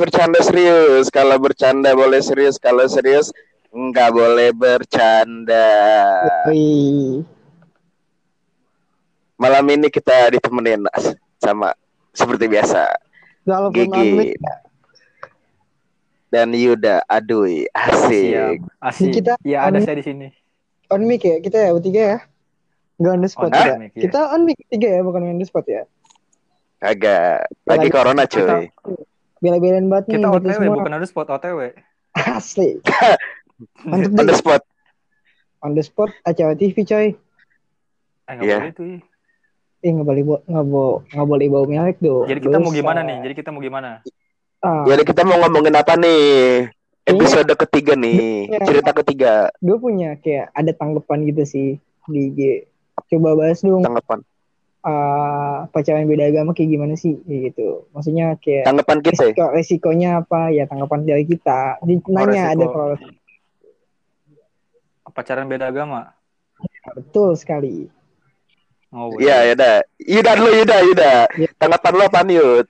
bercanda serius. Kalau bercanda boleh serius, kalau serius nggak boleh bercanda. Malam ini kita ditemenin sama seperti biasa Gigi dan Yuda. Aduh, asik. Asik. Kita ya ada saya di sini. on mic ya kita ya bertiga ya. Nggak on the spot On ya. mic, ya. Kita on mic tiga ya bukan on the spot ya. Agak lagi Lagi- corona cuy. Bela-belain banget nih Kita kita OTW semua. bukan ada spot OTW. Asli. Mantep On the spot. On the spot acara TV coy. Eh Iya. boleh tuh. ih. Eh nggak boleh bawa nggak boleh nggak boleh bawa merek dong. Jadi kita mau Dosa. gimana nih? Jadi kita mau gimana? Ah, Jadi kita mau ngomongin apa nih? Episode ketiga nih, Iya. cerita ketiga gue punya kayak ada tanggapan gitu sih di IG. Coba bahas dong tanggapan. Ah, pacaran beda agama kayak gimana sih gitu. Maksudnya kayak Tanggapan kita ya? resiko, resikonya apa ya tanggapan dari kita. Di nanya resiko. ada kalau Pacaran beda agama. betul sekali. Oh, Iya, ya dah. Yuda dulu, Yuda, Yuda. Iya. Tanggapan lo apa Yud?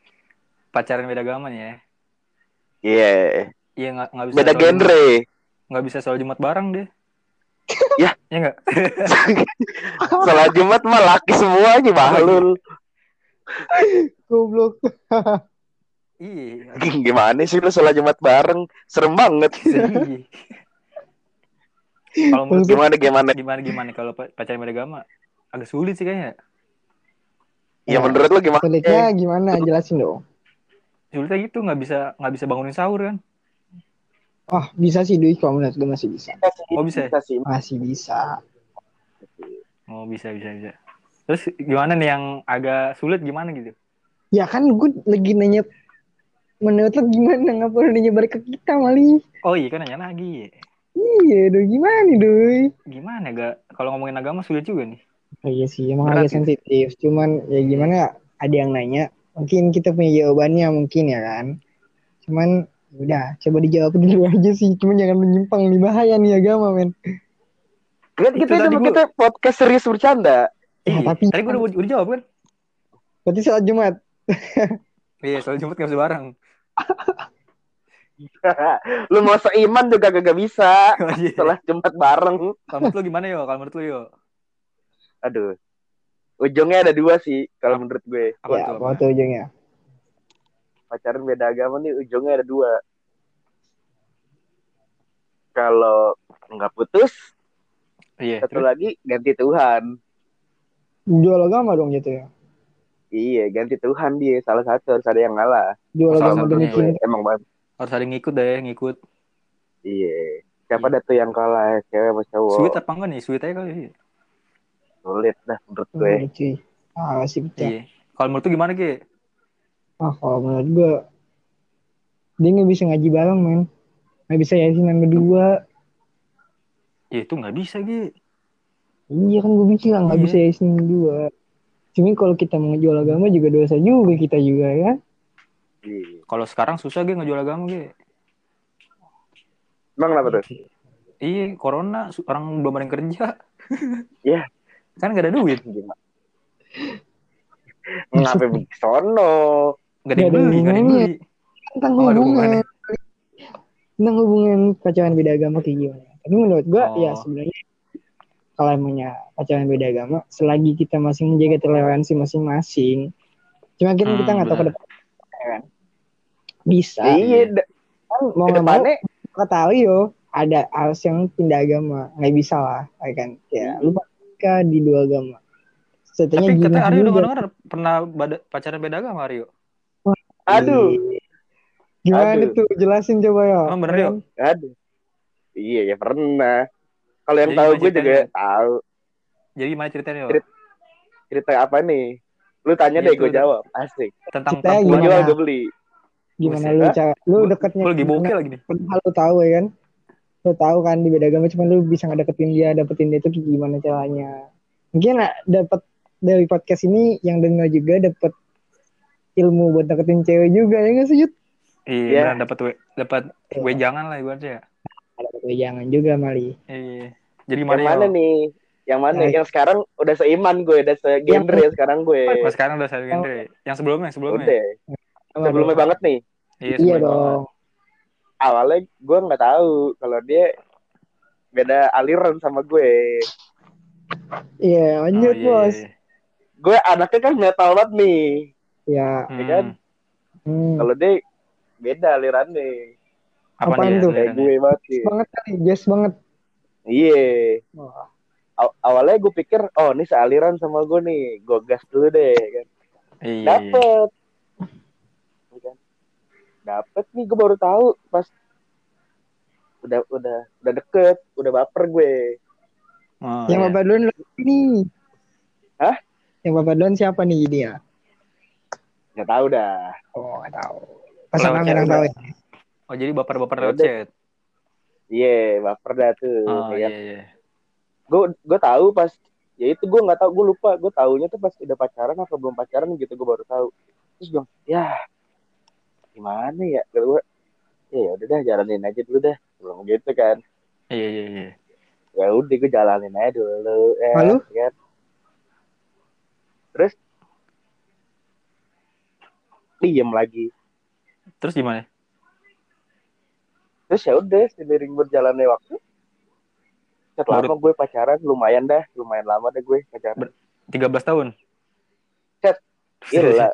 Pacaran beda agama nih ya. Iya. Iya nggak nggak bisa. Beda soal genre. Nggak bisa soal Jumat bareng deh. Ya. Iya nggak? Salat Jumat mah laki semua aja bahlul. Goblok. Iya. Gimana sih lu salat Jumat bareng? Serem banget. Iya. Kalau Gimana gimana? gimana gimana kalau pa- pacaran beda agama? Agak sulit sih kayaknya. Ya menurut lu gimana? Sulitnya gimana? Jelasin dong. Sulitnya gitu nggak bisa nggak bisa bangunin sahur kan? Ah bisa sih Dwi kalau menurut gue masih bisa. Oh bisa. ya? Bisa sih. Masih bisa. Oh bisa bisa bisa. Terus gimana nih yang agak sulit gimana gitu? Ya kan gue lagi nanya menurut lo gimana ngapa lu nanya balik ke kita Mali? Oh iya kan nanya lagi. Iya Doi gimana Doi? Gimana gak? Kalau ngomongin agama sulit juga nih. Oh, iya sih emang Berat agak gitu. sensitif. Cuman ya gimana ada yang nanya. Mungkin kita punya jawabannya mungkin ya kan. Cuman udah coba dijawab dulu aja sih. Cuman jangan menyimpang nih bahaya nih agama men. Kan Itu kita cuma gua- kita podcast serius bercanda. Ya, Iya, tapi- tadi gue udah, udah jawab kan? Berarti salat Jumat. Iya, soal Jumat gak bisa bareng. lu mau seiman juga gak bisa. Oh, iya. Setelah Jumat bareng. Kalau menurut lu gimana yo? Kalau menurut lu yo? Aduh. Ujungnya ada dua sih kalau menurut gue. Apa ya, tuh? apa tuh ujungnya? Pacaran beda agama nih ujungnya ada dua. Kalau nggak putus, Iya, satu terus? lagi ganti Tuhan. Jual agama dong gitu ya. Iya, ganti Tuhan dia. Salah satu harus ada yang ngalah. Jual agama demi cinta. Emang banget. Harus ada yang ngikut deh, ngikut. Iya. Siapa dah tuh yang kalah? Cewek sama cowok? Sweet apa enggak nih? Sweet aja kali. Sulit dah menurut gue. Oh. Ah, sih pecah. Iya. Kalau menurut gimana, Ki? Ah, kalau menurut gue dia nggak bisa ngaji bareng, men. Nggak bisa yasinan berdua. Ya itu nggak bisa, Ki. Iya kan gue bilang nggak Iya. bisa yasinan berdua. Cuman kalau kita mau ngejual agama juga dosa juga kita juga ya. Iya. Kalau sekarang susah, Ki, ngejual agama, Ki. Emang kenapa tuh? Iya, corona, orang belum ada yang kerja. Iya. Kan gak ada duit. Gimana? Ngapain sono? Gak ada yang Nggak beli, gak ada yang beli. Tentang Oh, hubungan. Tentang hubungan pacaran beda agama kayak gimana. Tapi menurut gue Oh. ya sebenarnya kalau emangnya pacaran beda agama, selagi kita masih menjaga toleransi masing-masing, cuma kita kita Hmm, nggak tahu ke depan kan. Bisa. Iya, Kan mau nggak mau kata Leo ada harus yang pindah agama nggak bisa lah ya kan ya lu nikah di dua agama Setidaknya Tapi katanya Aryo dengar dengar pernah bada- pacaran beda agama, Aryo. Aduh, gimana Aduh. tuh jelasin coba ya Emang bener, Yo? aduh. Iya, ya pernah. Kalau yang Jadi tahu gue juga tahu. Jadi gimana ceritanya, Yo? Cerit- Cerita apa nih? Lu tanya Iya, deh, itu gue jawab. Asik. Tentang Ceritanya perempuan. jual, gue beli. gimana Buset. lu cara lu deketnya Gue lagi bokeh lagi nih. pernah lu tahu ya kan lu tahu kan di beda agama cuman lu bisa ngedeketin dia dapetin dia tuh kayak gimana caranya mungkin lah dapat dari podcast ini yang dengar juga dapat ilmu buat deketin cewek juga ya nggak sih Yud? Iya, Iya. benar dapat we- dapat wejangan lah ibaratnya. Dapat jangan juga Mali Iya. Jadi Yang gimana, mana nih? Yang mana? Nah, Yang sekarang udah seiman gue, udah segenre sekarang gue. Oh, sekarang udah genre. Yang sebelumnya, yang sebelumnya. Udah. Sebelumnya banget nih. Iya, Iya dong. awalnya gue nggak tahu kalau dia beda aliran sama gue Iya, lanjut Oh, iya, bos. iya. gue anaknya kan metal banget nih Ya, Hmm. kan? hmm. kalau dia beda alirannya Apaan Apaan dia tuh? kayak gue banget sih Jazz banget kali, jazz banget. iya Wah. Aw- awalnya gue pikir oh ini sealiran sama gue nih gue gas dulu deh kan Iya, dapet Iya kan? dapet nih gue baru tahu pas udah udah udah deket udah baper gue Oh, Yang iya. bapak duluan nih. Hah? Yang bapak duluan siapa nih dia? Nggak tahu dah Oh, nggak tahu. Pasangan chat tahu ya. Oh, jadi baper-baper Ya lewat chat. iya baper dah tuh Oh, ya iya, iya. gue gue tahu pas ya itu gue nggak tahu gue lupa gue taunya tuh pas udah pacaran apa belum pacaran gitu gue baru tahu terus bilang ya gimana ya Kata gue ya udah dah jalanin aja dulu dah belum gitu kan Iya, iya, iya. ya udah gue jalanin aja dulu ya, Lalu? kan terus diem lagi Terus gimana? terus ya udah seiring berjalannya waktu setelah lama gue pacaran lumayan dah lumayan lama deh gue pacaran 13 tahun. Chat. Gila.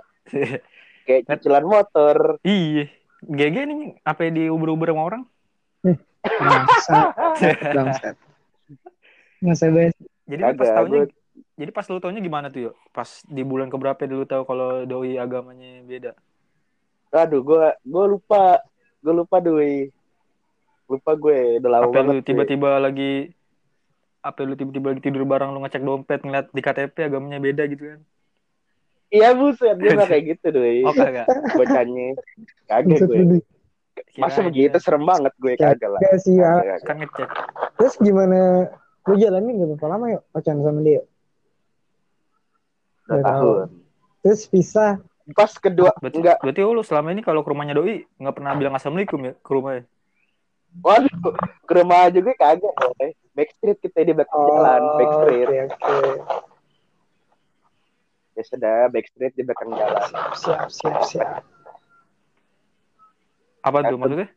kayak cicilan motor iya. GG nih apa diuber-uber sama orang? Masa, bangsat. Masa bahas. Jadi lu pas tahunnya gue- jadi pas lu tahunnya gimana tuh, yuk? Pas di bulan keberapa dulu tahu kalau doi agamanya beda? aduh gue gue lupa gue lupa doi lupa gue udah lama Apa banget tiba-tiba lagi apa lu tiba-tiba lagi tidur bareng lu ngecek dompet ngeliat di KTP agamanya beda gitu kan? iya buset gak kayak gitu doi Oh kagak. bocahnya kagak Buset, gue masa begitu ya. serem banget gue kagak lah Gak sih, ya. Kagak, kagak. Kan ngecek. Terus gimana? Lu jalanin gak berapa lama yuk pacaran sama dia? Dua Dua tahun Terus pisah. pas kedua Berarti, enggak berarti oh, lu selama ini kalau ke rumahnya doi nggak pernah bilang assalamualaikum ya ke rumahnya? waduh ke rumah aja gue kagak boy. backstreet kita di belakang jalan backstreet oke, oke. ya sudah backstreet di belakang jalan Siap, siap, siap. Apa tuh maksudnya?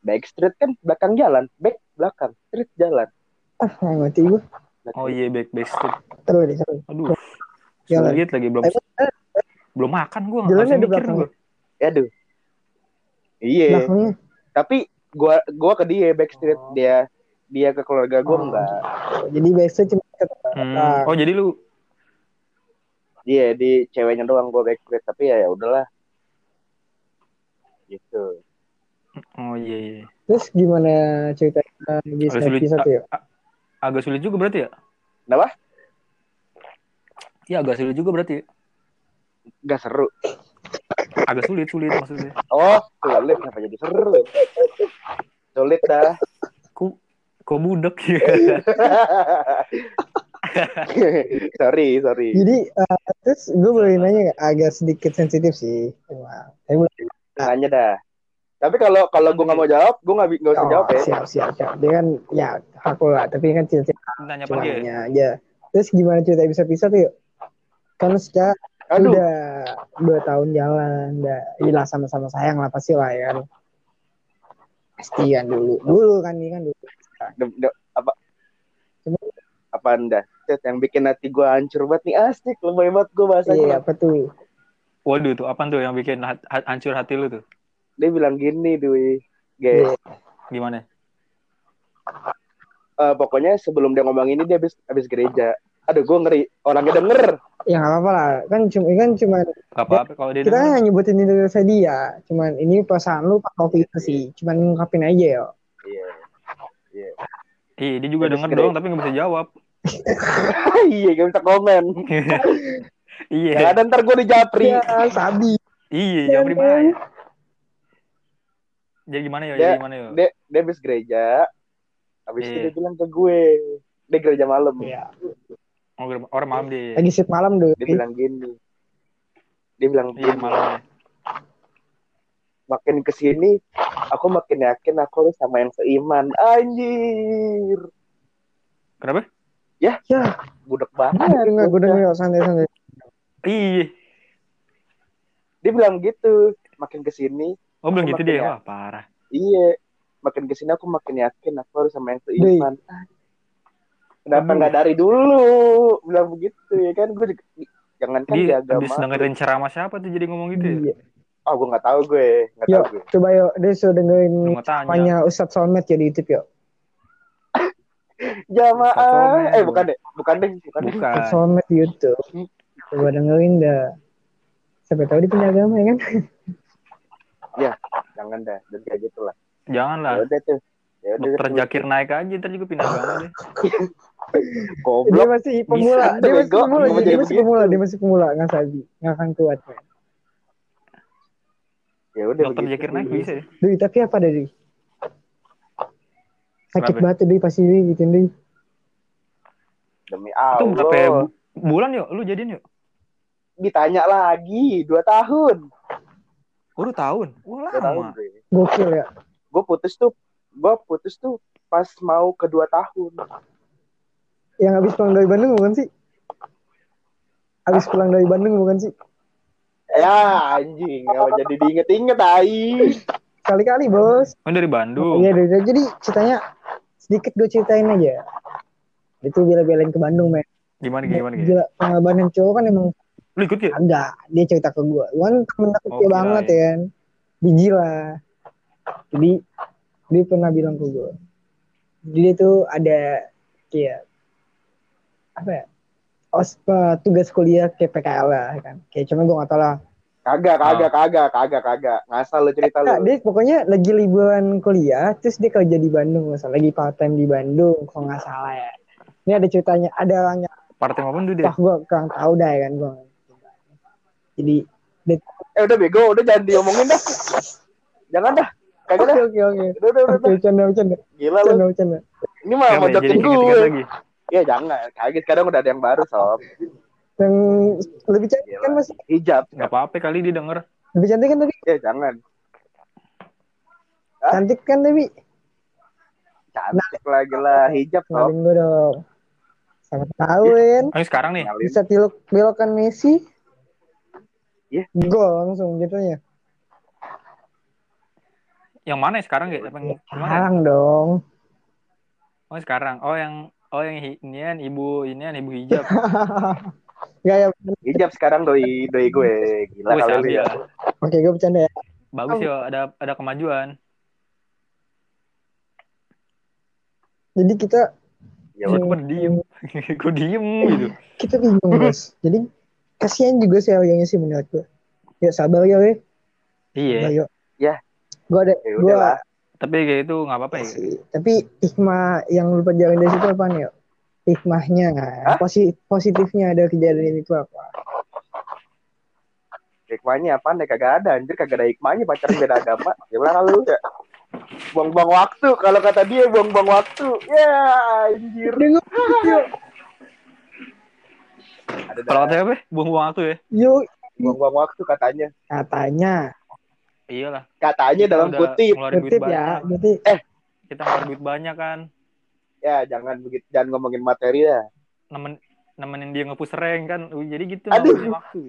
backstreet kan belakang jalan back belakang street jalan Ah, ngerti gue. Oh iya back backstreet. Terus deh, terus. Aduh. Jalan. Sulit lagi belum Eh, belum makan gua nggak di mikir belakang. gua. aduh iya tapi gua gua ke dia backstreet Oh. dia dia ke keluarga gua Oh. enggak Jadi biasa cuma ke Hmm. Oh jadi lu dia di ceweknya doang gua backstreet tapi ya ya udahlah gitu Oh iya iya. Terus gimana ceritanya bisa bisa tuh ya? Agak sulit juga berarti ya? Kenapa? Iya agak sulit juga berarti. Gak seru Agak sulit sulit maksudnya. oh sulit kenapa jadi seru sulit dah Kok kok budak ya? sorry sorry Jadi eh, terus gue boleh nanya nggak? Agak sedikit sensitif sih. Boleh. nanya dah tapi kalau kalau gua nggak mau jawab gua nggak bi- nggak usah Oh, jawab ya siap, siap, siap. Dia kan ya lo lah. Tapi kan Nanya apa cuma nanya aja. Terus gimana cerita bisa pisah tuh yuk? Kan secara aduh udah dua tahun jalan, udah iyalah sama-sama sayang lah pasti lah ya kan. Pastian dulu, dulu kan ini kan dulu. de- de- apa Cuma- apa anda Cet, yang bikin hati gua hancur banget nih asik lebay banget gua bahasanya Iya apa tuh? Waduh tuh apaan tuh yang bikin hat- hancur hati lu tuh? Dia bilang gini Dwi Iya. guys Gimana? Eh, pokoknya sebelum dia ngomong ini dia habis habis gereja aduh gua ngeri orangnya denger Ya nggak apa-apa lah. Kan cuma kan cuma apa-apa kalau dia kita denger. kan nyebutin Indonesia dia. Cuman ini perasaan lu pas waktu itu sih. Cuman ngungkapin aja ya. iya Iya dia juga Habis denger gereja. doang tapi nggak bisa jawab. iya gak bisa komen iya. ada ntar gua dijapri Ya, sabi. Iya, jawab di mana? Jadi gimana ya? Dia- Jadi gimana ya? dia dia habis gereja habis itu Iya. dia bilang ke gue dia gereja malam Ya. Oh, orang malam dia. Lagi shift malam dulu. dia bilang gini dia bilang Iya, gini, malam ya. makin ke sini aku makin yakin aku harus sama yang seiman anjir Kenapa? Ya, budak banget bener nggak gue denger santai-santai. Iya. dia bilang gitu makin ke sini Oh belum gitu dia. ya. Wah parah. iya makin ke sini aku makin yakin aku harus sama yang seiman kenapa nggak dari dulu bilang begitu ya kan gue juga, jangan kan di Dia agama habis dengerin ceramah siapa tuh jadi ngomong gitu ya? Iya. oh gue nggak tahu gue nggak Yuk, tahu gue coba yuk, dia sudah dengerin namanya Ustadz Solmed ya di YouTube yuk. jamaah eh bukan deh bukan deh bukan deh Bukan. Ustadz Solmed di YouTube. Coba dengerin dah. Siapa tahu dia punya agama ya kan? jangan dah dan kayak gitu lah Jangan ya lah. udah tuh ya udah Dokter. Jakir naik aja ntar juga pindah agama deh. Dia goblok masih pemula, Bisa, dia masih bego. pemula, dia jadi masih pemula, dia masih pemula, nggak sabi, nggak akan kuat. ya udah Dokter. Jakir naik bisa ya. Dui, tapi apa dari? Sakit Kenapa? banget Dui pasti Dui gitu Dui. demi Itu Allah berapa ya, bu- bulan yuk? Lu jadiin yuk? ditanya lagi dua tahun Baru tahun. Wah tahun lama. gue Gokil ya. gue putus tuh gue putus tuh pas mau kedua tahun Yang habis pulang dari Bandung bukan sih? Habis pulang dari Bandung bukan sih? ya anjing nggak jadi diinget-inget ai Kali-kali bos. Oh dari Bandung. Iya, dari- jadi ceritanya sedikit gue ceritain aja. Itu bela-belain ke Bandung, men. Gimana gimana gimana? Gila, pengalaman cowok kan emang Lu ikut ya? agak. Dia cerita ke gue. Gue kan temen deket Oh, banget ya kan. Biji lah. Jadi, dia pernah bilang ke gue. Dia tuh ada kayak apa ya? Os, eh, tugas kuliah kayak PKL lah kan. Kayak cuma gue gak tau lah. kagak kagak kagak kagak kagak ngasal lu cerita lu dia pokoknya lagi liburan kuliah, terus dia kerja di Bandung, nggak salah. lagi part time di Bandung, kalau nggak salah ya. Ini ada ceritanya, ada orangnya, Partai apa pun tuh dia. wah gue kurang tahu dah ya kan gue. Jadi, eh udah bego. Udah jangan diomongin dah. Jangan dah. Kagak oke dah. oke oke, udah udah udah, oke udah. bercanda bercanda, gila lu. Bercanda bercanda. ini mah mau ya? Jadi jokin gue lagi. ya jangan. Kaget. Sekarang udah ada yang baru sob. Yang lebih cantik Gila. kan mas, hijab. Gak apa-apa kali dia denger. lebih cantik kan tadi, ya jangan. Hah? cantik kan tapi, cantik lagi lah hijab sob. Kenalin gue dong. Sama tahu kan, Ayo sekarang nih. Bisa tiluk belokan Messi, Iya. gol langsung gitu ya. Yang mana ya sekarang ya? Apa yang gimana? Sekarang dong. Oh sekarang. Oh yang oh yang hi- inian ibu inian ibu hijab. Gak ya, hijab sekarang doi doi gue gila Oh, kali ya ya. oke gue bercanda ya. Bagus ya ada ada kemajuan. Jadi kita ya Gue diem. Gue diem gitu. kita bingung bos jadi kasihan juga sih Aoyonya sih menurut gue ya sabar ya weh. Iya. Ayo. Ya. gue ada ya gue udahlah. Tapi kayak itu nggak apa-apa ya. tapi hikmah yang lu pelajarin dari situ apa nih hikmahnya Hah? posi positifnya ada kejadian itu apa? Hikmahnya apa nih? Kagak ada anjir. Kagak ada hikmahnya pacaran beda agama. Ya udah kalau ya. Buang-buang waktu. Kalau kata dia buang-buang waktu. Ya anjir. Nggak- yuk ada katanya apa? Buang-buang waktu ya. yuk buang-buang waktu katanya katanya Iyalah. katanya Kita dalam kutip kutip ya berarti Kita ngeluarin duit banyak kan. ya jangan begitu jangan ngomongin materi ya Nemen nemenin dia ngepush rank kan. Jadi gitu Aduh. waktu.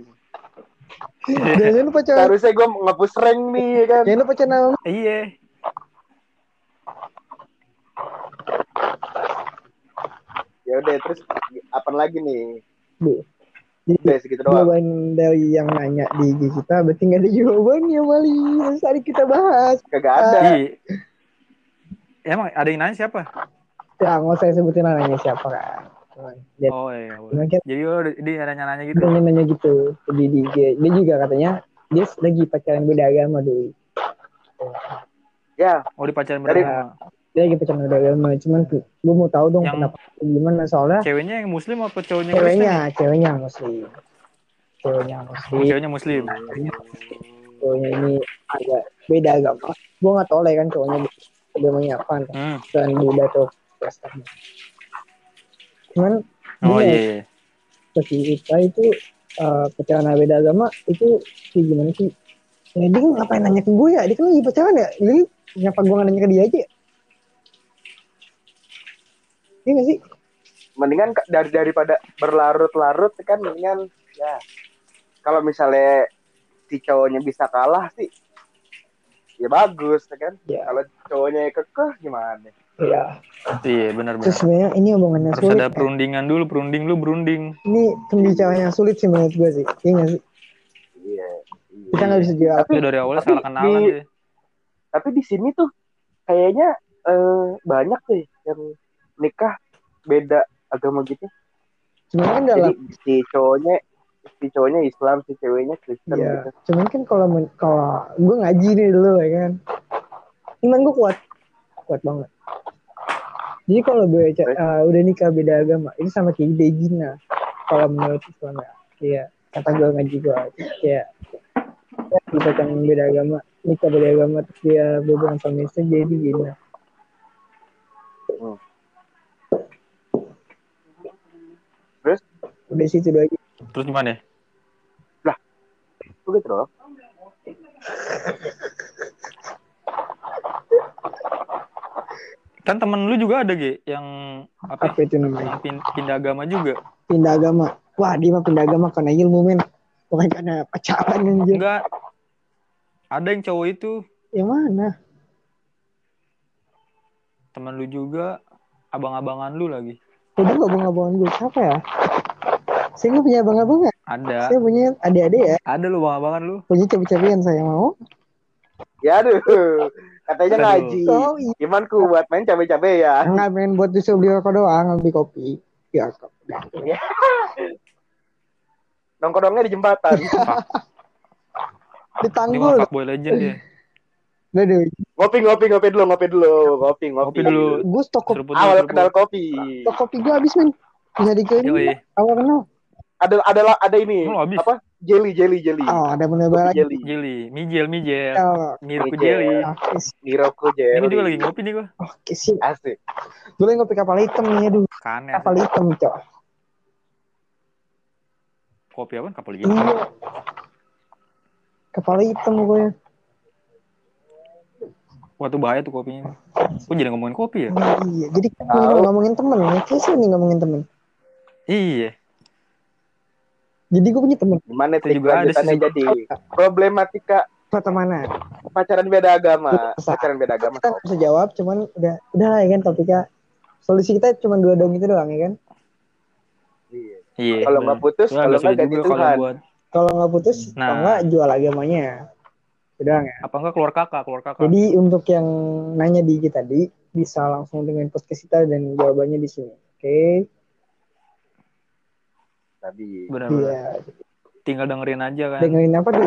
jangan lu pacaran seharusnya gue ngepus rank nih ya kan jangan lu pacaran sama Iya. ya udah terus apa lagi nih Bu. Jadi segitu doang jawaban dari yang nanya di IG kita berarti nggak ada jawabannya Mali Terus tadi kita bahas kagak ada Iya. Emang ada yang nanya siapa? ya nggak usah sebutin namanya siapa kan dia Oh iya. boleh. Kan Jadi oh, dia ada nanya gitu. nanya nanya gitu di di IG dia juga katanya dia lagi pacaran beda agama dulu ya Oh di pacaran Dari- beragama. Dia lagi pacaran beda agama cuman gue mau tahu dong Yang- kenapa gimana soalnya Ceweknya yang muslim apa cowoknya ceweknya Kristen? ceweknya muslim ceweknya muslim ceweknya muslim. cowoknya ini agak beda agama gue nggak tahu lah ya kan cowoknya agamanya apa Hmm. dan Buddha atau Kristen cuman Oh Gini, iya. iya. kita itu eh, pacaran beda agama itu kayak gimana sih ya dia ngapain nanya ke gue ya dia kan lagi pacaran ya jadi kenapa gue nanya ke dia aja ya Iya gak sih? mendingan dari daripada berlarut-larut kan mendingan ya kalau misalnya si cowoknya bisa kalah sih ya bagus ya kan Ya. kalau cowoknya kekeh gimana Iya. Iya benar-benar. Terus sebenarnya ini omongannya Harus sulit. ada ya. perundingan dulu, perunding lu berunding. Ini pembicaraan yang sulit sih menurut gue sih. Iya nggak sih? iya iya. Kita nggak bisa jawab. Itu dari awalnya tapi salah kenalan di- deh. tapi di sini tuh kayaknya eh, banyak deh yang nikah beda agama gitu kan jadi dalam si cowoknya si cowoknya Islam si ceweknya Kristen Iya. gitu Cuman kan kalau kalau gue ngaji nih dulu ya kan. Iman gue kuat. Kuat banget. Jadi kalau gue uh, udah nikah beda agama, itu sama kayak begina. Kalau menurut Islam ya. Iya. Kata gue ngaji gue. Kayak ya, kita kan beda agama, nikah beda agama, terus dia berhubungan sama istri, jadi gina. Hmm. Terus? Udah situ doang. Terus gimana? begitu loh Kan temen lu juga ada, Ge, yang apa? Apa itu namanya? Yang pin- pindah agama juga. Pindah agama. Wah, dia mah pindah agama karena ilmu men. Bukan karena pacaran anjir. Enggak. Ada yang cowok itu Yang mana? teman lu juga, abang-abangan lu lagi. Udah gak abang-abangan gue siapa ya? Saya nggak punya abang-abang ya. Ada. Saya punya adik-adik ya. Ada lu abang-abangan lu. Punya cabai-cabian saya mau. ya aduh katanya Aduh. ngaji Oh iya. iman kuat main cabe-cabe ya Nggak main buat disuruh beli rokok doang, beli kopi. Ya, kok. nongkrongnya di jembatan Di tanggul. mah fuckboy legend dia. Aduh, ngopi ngopi ngopi dulu ngopi dulu ngopi ngopi, Ngopi dulu. gue stok kopi, Seruput dulu, awal kenal kopi stok kopi gue habis men. Bisa. Yoi. Awal kenal. Ada ada ada ini habis. apa jelly jelly jelly Oh, ada banget. jelly Jelly, mijel, mijel. Oh, Mijel. jelly. Ini jelly gua juga lagi ngopi nih gua. Oke sih. asik Gue lagi ngopi kapal hitam nih, aduh. Kanet. Kapal hitam, cok. Kopi apa? Kapal gitu. Iya. Kapal hitam gue. Wah tuh bahaya tuh kopinya. Kok jadi ngomongin kopi ya? Iya, jadi kita Tahu. ngomongin temen. Kayak sih nih ngomongin temen. Iya. Jadi gue punya temen. gimana Itu juga ada sih. jadi problematika Pertemanan. pacaran beda agama Bisa. pacaran beda agama Kita nggak bisa jawab, cuman udah udah lah ya kan topiknya. Solusi kita cuma dua dong itu doang ya kan. Iya. Iya. kalau nggak putus kalau nggak ganti Tuhan buat Kalau nggak putus, Nah. kalau nggak jual agamanya. Udah ya. apa enggak keluar kakak, keluar kakak. Jadi untuk yang nanya di kita tadi bisa langsung dengan podcast kita dan jawabannya di sini. Oke. Tadi Benar-benar. Iya. Tinggal dengerin aja kan. Dengerin apa tuh?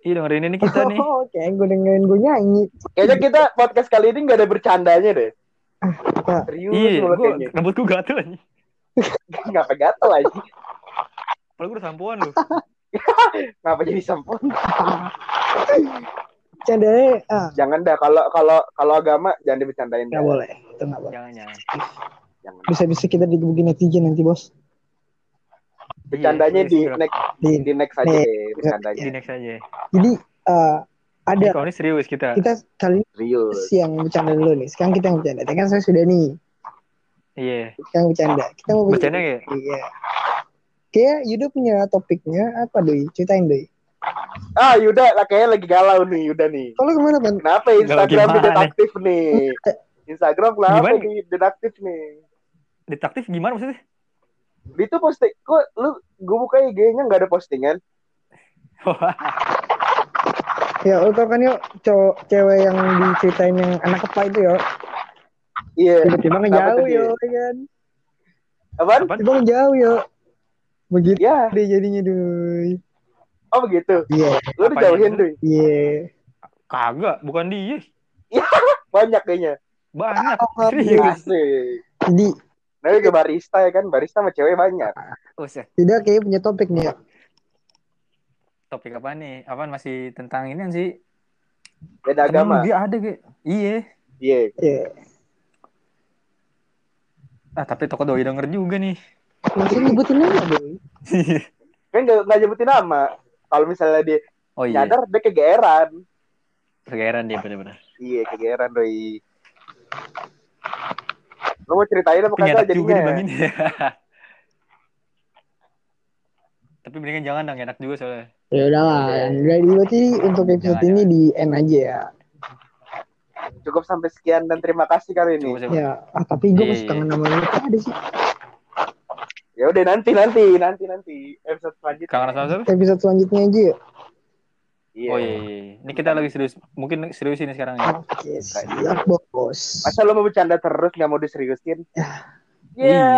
Iya dengerin ini kita nih. Oh, Oke, gue dengerin gue nyanyi. kayaknya kita podcast kali ini nggak ada bercandanya deh Kita serius Iya, gua kayaknya rambut gua gatel aja. ngapa gatel aja Padahal gua udah sampoan lu. ngapa jadi sampun candanya ah jangan dah kalau kalau kalau agama jangan dibercandain dah. boleh. Itu nggak boleh. Jangan jangan. Jangan Bisa-bisa kita digebukin netizen nanti bos. bercandanya Iya, di iya, next Di, di next aja deh bercandanya Di next aja. jadi eh, ada Ini kalau ini serius kita. kita kali ini serius yang bercanda dulu nih. Sekarang kita yang bercanda. Tadi kan saya sudah nih. Iya. Sekarang bercanda. Kita mau Bercanda ya? Iya. Kayak Yuda punya topiknya apa doi? Ceritain doi. ah Yuda lah kayaknya lagi galau nih Yuda nih Kalau ke mana ban? kenapa Instagram tidak aktif nih Instagram kenapa nih tidak aktif nih Detektif gimana maksudnya? itu posting kok lu gue buka IG-nya nggak ada postingan Ya, lu tau kan yuk cowok cewek yang diceritain yang anak kepa itu yo. iya Tiba-tiba Apa ngejauh tuh dia? yo, ya kan? apaan? Tiba ngejauh yo. Begitu ya deh jadinya doi. oh begitu Iya, lu Apanya dijauhin itu? tuh iya. Kagak, bukan dia. banyak kayaknya Banyak. Oh, Serius. Jadi Nah, ke barista ya kan, barista sama cewek banyak. Buset. tidak kayak punya topik nih ya. Topik apa nih? Apaan masih tentang ini sih? Beda agama. Dia ada ge. Iya. Iya. Iya. Ah, tapi toko doi denger juga nih. Masih nyebutin nama doi. Kan nggak nggak nyebutin nama. Kalau misalnya dia oh iya. nyadar, dia kegeeran. Kegeeran dia bener-bener. Iya, kegeeran doi. Lu mau ceritain apa kagak juga jadinya? ya. Tapi mendingan jangan dong, enak juga soalnya. Ya udahlah, yang dari berarti untuk episode Jangan, ini di end aja ya. Cukup sampai sekian dan terima kasih kali ini. Ya, ah, tapi gue Iya, masih iya. kangen sama lu ada sih. Ya udah nanti nanti nanti nanti episode selanjutnya. Kangen sama siapa? Episode selanjutnya aja ya. Iya. Oh iya, iya, iya. Ini kita lagi serius. Mungkin serius ini sekarang ya. Oke, siap bos. Masa lo mau bercanda terus nggak mau diseriusin? Ya. Iya.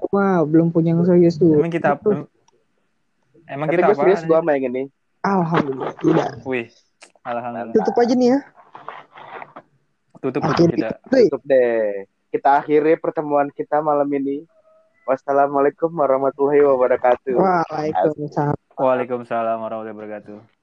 Gue mah belum punya yang serius tuh. Emang kita em- Emang Tapi kita apa? serius gue sama yang ini. Alhamdulillah tidak. Wih. Alhamdulillah. Tutup aja nih ya. Tutup tutup kita. Tutup deh. Kita akhiri pertemuan kita malam ini. Wassalamualaikum warahmatullahi wabarakatuh. Waalaikumsalam. Waalaikumsalam warahmatullahi wabarakatuh.